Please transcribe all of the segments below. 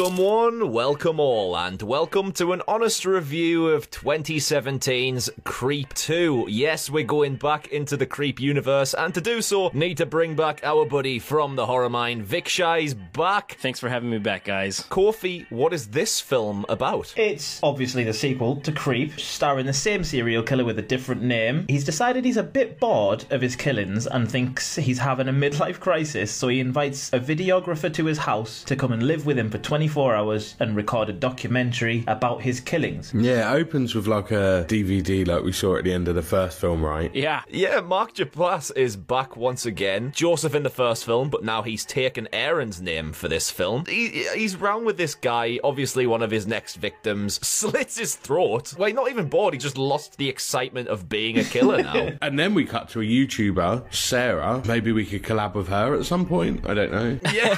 Welcome one, welcome all, and welcome to an honest review of 2017's Creep 2. Yes, we're going back into the Creep universe, and to do so, need to bring back our buddy from the horror mine. Vichhay's back. Thanks for having me back, guys. Kofi, what is this film about? It's obviously the sequel to Creep, starring the same serial killer with a different name. He's decided he's a bit bored of his killings and thinks he's having a midlife crisis, so he invites a videographer to his house to come and live with him for 24 hours and record a documentary about his killings. Yeah, it opens with like a DVD like we saw at the end of the first film, right? Yeah. Yeah, Mark Duplass is back once again. Joseph in the first film, but now he's taken Aaron's name for this film. He, he's round with this guy, obviously one of his next victims, slits his throat. Well, not even bored, he just lost the excitement of being a killer now. And then we cut to a YouTuber, Sarah. Maybe we could collab with her at some point. I don't know. yeah.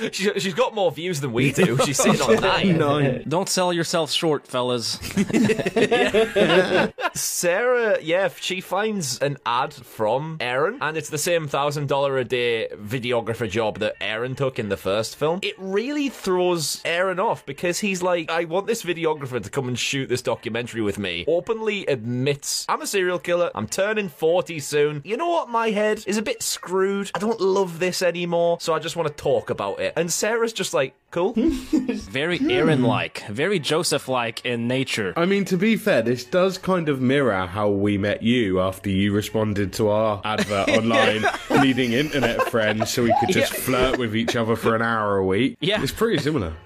she, she's got more views than we do. She's sitting on nine. Nine. Don't sell yourself short, fellas. Sarah, yeah, she finds an ad from Aaron, and it's the same thousand dollar a day videographer job that Aaron took in the first film. It really throws Aaron off because he's like, I want this videographer to come and shoot this documentary with me. Openly admits, I'm a serial killer, I'm turning 40 soon. You know what? My head is a bit screwed. I don't love this anymore, so I just want to talk about it. And Sarah's just like, cool. Very Aaron-like, very Joseph-like in nature. I mean, to be fair, this does kind of mirror how we met you after you responded to our advert online, needing internet friends so we could just flirt with each other for an hour a week. Yeah. It's pretty similar.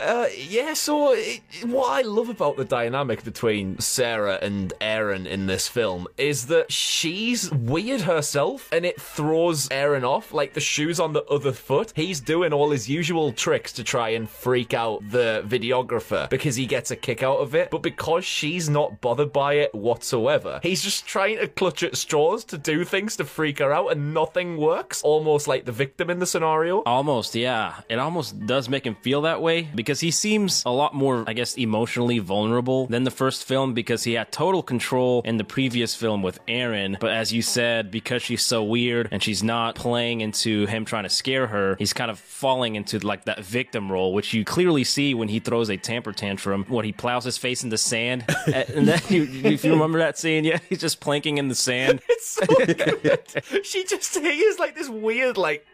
Uh, yeah, so it, what I love about the dynamic between Sarah and Aaron in this film is that she's weird herself and it throws Aaron off. Like the shoes on the other foot, he's doing all his usual tricks to try and freak out the videographer because he gets a kick out of it. But because she's not bothered by it whatsoever, he's just trying to clutch at straws to do things to freak her out and nothing works. Almost like the victim in the scenario. Almost, yeah. It almost does make him feel that way because he seems a lot more, I guess, emotionally vulnerable than the first film because he had total control in the previous film with Aaron. But as you said, because she's so weird and she's not playing into him trying to scare her, he's kind of falling into like that victim role, which you clearly see when he throws a tamper tantrum, when he plows his face in the sand. Uh, and then, you, if you remember that scene, yeah, he's just planking in the sand. It's so good. she just he is like this weird like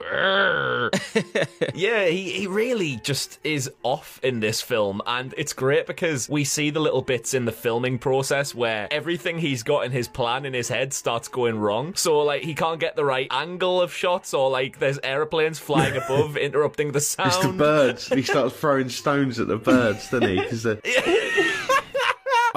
yeah he, he really just is off in this film and it's great because we see the little bits in the filming process where everything he's got in his plan in his head starts going wrong so like he can't get the right angle of shots or like there's airplanes flying above interrupting the sound the birds. he starts throwing stones at the birds, doesn't he? Because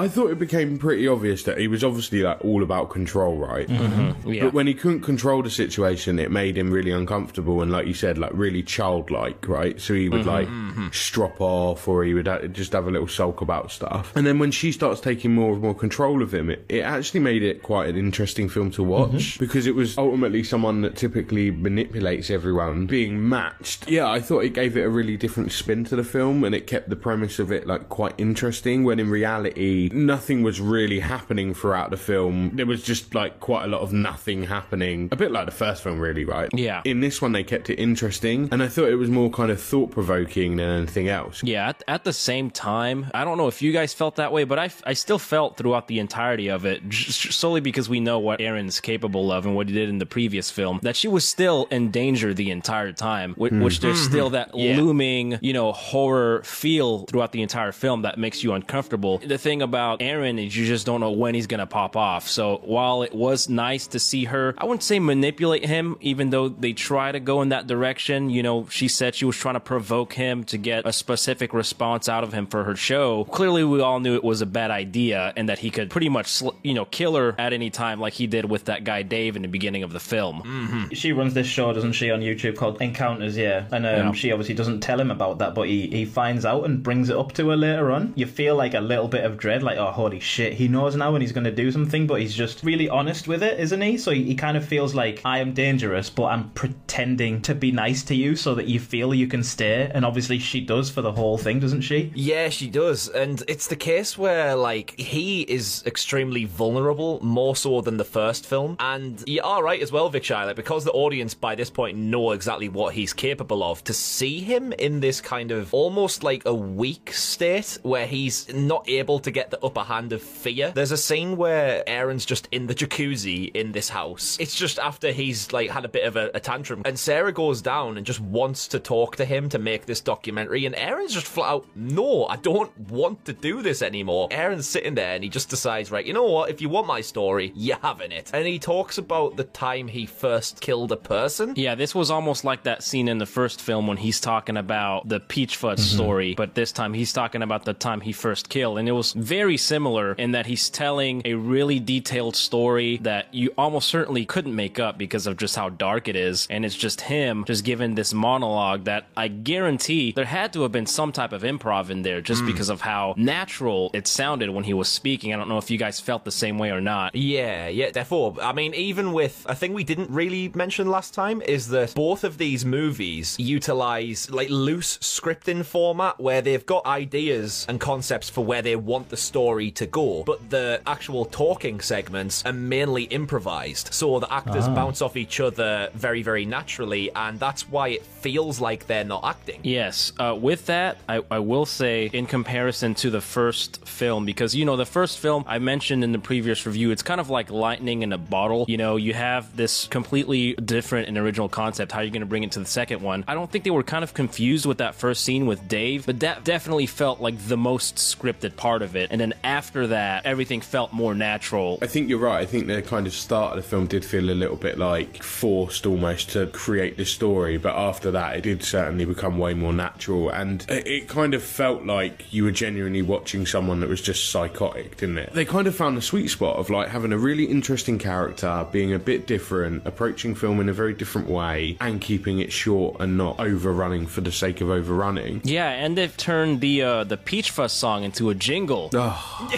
I thought it became pretty obvious that he was obviously like all about control, right? Mm-hmm. Mm-hmm. Yeah. But when he couldn't control the situation, it made him really uncomfortable and, like you said, like really childlike, right? So he would mm-hmm. like strop off or he would ha- just have a little sulk about stuff. And then when she starts taking more and more control of him, it, it actually made it quite an interesting film to watch because it was ultimately someone that typically manipulates everyone being matched. Yeah, I thought it gave it a really different spin to the film and it kept the premise of it like quite interesting when in reality nothing was really happening throughout the film. There was just like quite a lot of nothing happening. A bit like the first film, really, right? Yeah. In this one, they kept it interesting, and I thought it was more kind of thought provoking than anything else. Yeah, at, at the same time, I don't know if you guys felt that way, but I, I still felt throughout the entirety of it, j- solely because we know what Aaron's capable of and what he did in the previous film, that she was still in danger the entire time, which, which there's mm-hmm. still that looming, you know, horror feel throughout the entire film that makes you uncomfortable. The thing about Aaron is you just don't know when he's gonna pop off. So while it was nice to see her, I wouldn't say manipulate him, even though they try to go in that direction. You know, she said she was trying to provoke him to get a specific response out of him for her show. Clearly, we all knew it was a bad idea and that he could pretty much, sl- you know, kill her at any time, like he did with that guy Dave in the beginning of the film. She runs this show, doesn't she, on YouTube called Encounters, yeah. And um, Yeah. she obviously doesn't tell him about that, but he, he finds out and brings it up to her later on. You feel like a little bit of dread, like like, oh, holy shit, he knows now and he's going to do something, but he's just really honest with it, isn't he? So he, he kind of feels like, I am dangerous, but I'm pretending to be nice to you so that you feel you can stay. And obviously she does for the whole thing, doesn't she? Yeah, she does. And it's the case where, like, he is extremely vulnerable, more so than the first film. And you are right as well, Vichhay, because the audience by this point know exactly what he's capable of, to see him in this kind of almost like a weak state where he's not able to get the upper hand of fear. There's a scene where Aaron's just in the jacuzzi in this house. It's just after he's like had a bit of a, a tantrum, and Sarah goes down and just wants to talk to him to make this documentary, and Aaron's just flat out, no, I don't want to do this anymore. Aaron's sitting there and he just decides, right, you know what? If you want my story, you're having it. And he talks about the time he first killed a person. Yeah, this was almost like that scene in the first film when he's talking about the Peach Fuzz mm-hmm. story, but this time he's talking about the time he first killed. And it was very similar in that he's telling a really detailed story that you almost certainly couldn't make up because of just how dark it is. And it's just him just giving this monologue that I guarantee there had to have been some type of improv in there just hmm. because of how natural it sounded when he was speaking. I don't know if you guys felt the same way or not. Yeah, yeah, therefore, I mean, even with a thing we didn't really mention last time is that both of these movies utilize like loose scripting format where they've got ideas and concepts for where they want the story to go, but the actual talking segments are mainly improvised. So the actors bounce off each other very, very naturally, and that's why it feels like they're not acting. Yes. Uh, with that, I, I will say, in comparison to the first film, because, you know, the first film I mentioned in the previous review, it's kind of like lightning in a bottle. You know, you have this completely different and original concept. How are you going to bring it to the second one? I don't think they were kind of confused with that first scene with Dave, but that definitely felt like the most scripted part of it. And then after that, everything felt more natural. I think you're right. I think the kind of start of the film did feel a little bit like forced almost to create this story, but after that, it did certainly become way more natural. And it, it kind of felt like you were genuinely watching someone that was just psychotic, didn't it? They kind of found the sweet spot of like having a really interesting character, being a bit different, approaching film in a very different way, and keeping it short and not overrunning for the sake of overrunning. Yeah, and they've turned the uh, the Peach Fuzz song into a jingle. Oh.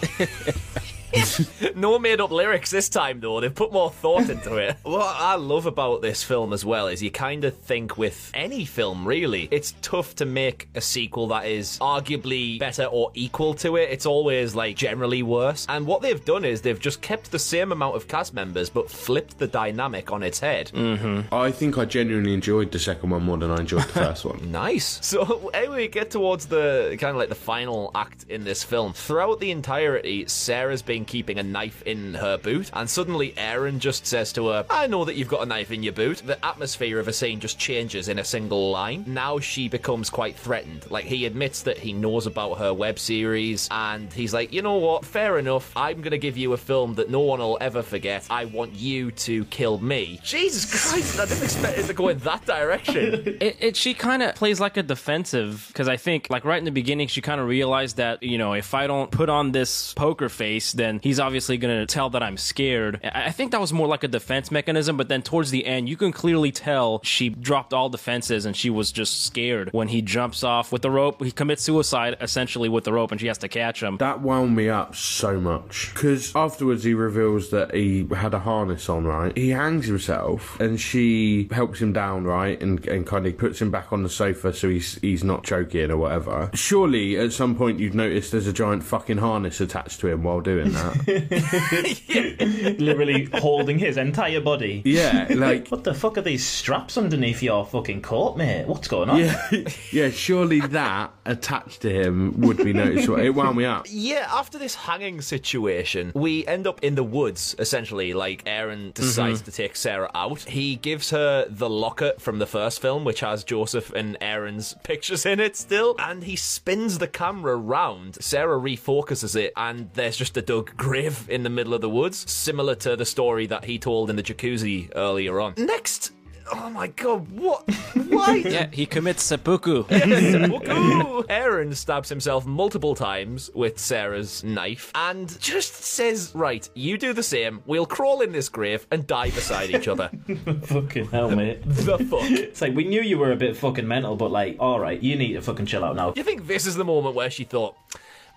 No made up lyrics this time, though. They've put more thought into it. what I love about this film as well is you kind of think with any film, really, it's tough to make a sequel that is arguably better or equal to it. It's always like generally worse. And what they've done is they've just kept the same amount of cast members but flipped the dynamic on its head. Mm-hmm. I think I genuinely enjoyed the second one more than I enjoyed the first one. Nice. So anyway, get towards the kind of like the final act in this film. Throughout the entirety, Sarah's been keeping a knife in her boot, and suddenly Aaron just says to her, "I know that you've got a knife in your boot." The atmosphere of a scene just changes in a single line. Now she becomes quite threatened. Like he admits that he knows about her web series, and he's like, "You know what? Fair enough. I'm gonna give you a film that no one will ever forget. I want you to kill me." Jesus Christ! I didn't expect it to go in that direction. It, it she kind of plays like a defensive because I think like right in the beginning she kind of realized that you know if I don't put on this poker face then he's obviously gonna tell that I'm scared. I think that was more like a defense mechanism, but then towards the end you can clearly tell she dropped all defenses and she was just scared when he jumps off with the rope. He commits suicide essentially with the rope and she has to catch him. That wound me up so much because afterwards he reveals that he had a harness on, right? He hangs himself and she helps him down, right, and, and kind of puts him back on the sofa so he's he's not choking or whatever. Surely at some point you've noticed there's a giant fucking harness attached to him while doing that. Literally holding his entire body. yeah, like What the fuck are these straps underneath your fucking coat, mate? What's going on? yeah, yeah. Surely that attached to him would be noticeable. It wound me up. Yeah, after this hanging situation, we end up in the woods, essentially. Like, Aaron decides mm-hmm. to take Sarah out. He gives her the locket from the first film, which has Joseph and Aaron's pictures in it still, and he spins the camera round. Sarah refocuses it, and there's just a dug grave in the middle of the woods, similar to the story that he told in the jacuzzi earlier on. Next. Oh my god, what? Why? Yeah, he commits seppuku. Seppuku! Aaron stabs himself multiple times with Sarah's knife and just says, Right, you do the same. We'll crawl in this grave and die beside each other. Fucking hell, mate. the fuck? It's like we knew you were a bit fucking mental, but like, all right, you need to fucking chill out now. You think this is the moment where she thought,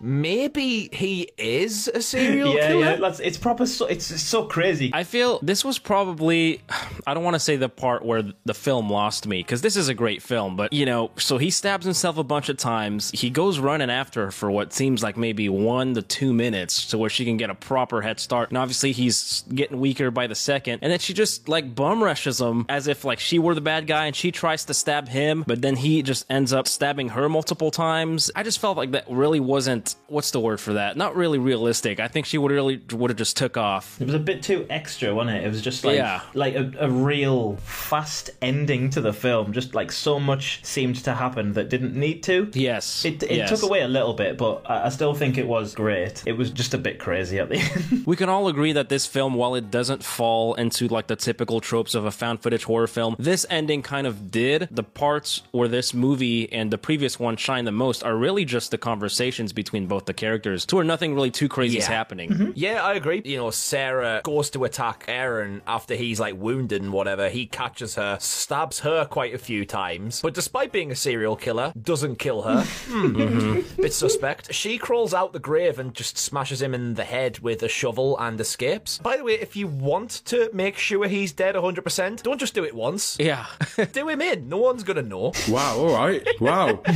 maybe he is a serial yeah, killer. yeah. That's, it's proper. So, it's so crazy. I feel this was probably, I don't want to say the part where the film lost me, because this is a great film, but you know, so he stabs himself a bunch of times. He goes running after her for what seems like maybe one to two minutes to where she can get a proper head start. And obviously, he's getting weaker by the second. And then she just like bum rushes him as if like she were the bad guy and she tries to stab him, but then he just ends up stabbing her multiple times. I just felt like that really wasn't, what's the word for that? Not really realistic. I think she would really would have just took off. It was a bit too extra, wasn't it? It was just like Yeah. like a, a real fast ending to the film. Just like so much seemed to happen that didn't need to. Yes. It, it yes. took away a little bit, but I I still think it was great. It was just a bit crazy at the end. We can all agree that this film, while it doesn't fall into like the typical tropes of a found footage horror film, this ending kind of did. The parts where this movie and the previous one shine the most are really just the conversations between both the characters, to where nothing really too crazy is Yeah. happening. Yeah, I agree. You know, Sarah goes to attack Aaron after he's like wounded and whatever. He catches her, stabs her quite a few times, but despite being a serial killer, doesn't kill her. Hmm. Bit suspect. She crawls out the grave and just smashes him in the head with a shovel and escapes. By the way, if you want to make sure he's dead 100%, don't just do it once. Yeah. Do him in. No one's gonna know. Wow, all right. Wow.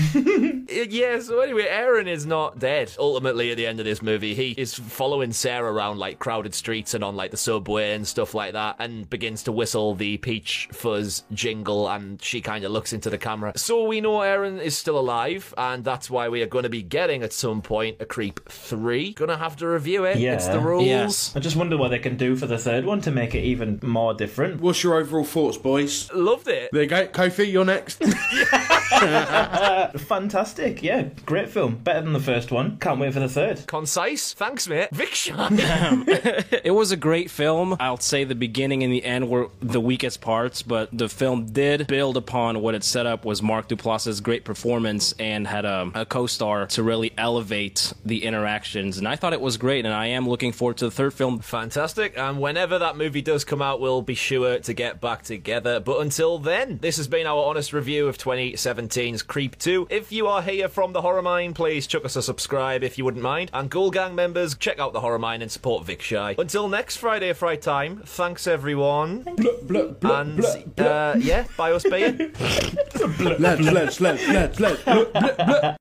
Yeah, so anyway, Aaron is not dead. Ultimately, at the end of this movie, he is following Sarah around like crowded streets and on like the subway and stuff like that, and begins to whistle the Peach Fuzz jingle, and she kind of looks into the camera. So we know Aaron is still alive, and that's why we are going to be getting at some point a Creep 3. Gonna have to review it. Yeah. It's the rules. Yes. I just wonder what they can do for the third one to make it even more different. What's your overall thoughts, boys? Loved it. There you go. Kofi, you're next. Fantastic, yeah, great film. Better than the first one. Can't wait for the third. Concise. Thanks, mate. Vic um, It was a great film. I'll say the beginning and the end were the weakest parts, but the film did build upon what it set up was Mark Duplass's great performance and had a, a co-star to really elevate the interactions. And I thought it was great, and I am looking forward to the third film. Fantastic. And whenever that movie does come out, we'll be sure to get back together. But until then, this has been our honest review of 2017's Creep 2. If you are here from the Horror Mine, please chuck us a subscribe if you wouldn't mind. And Ghoul Gang members, check out the Horror Mine and support Vichhay. Until next Friday, Fright Time, thanks everyone. and uh, yeah, buy us beer. let's, let's, let's, let's, let's.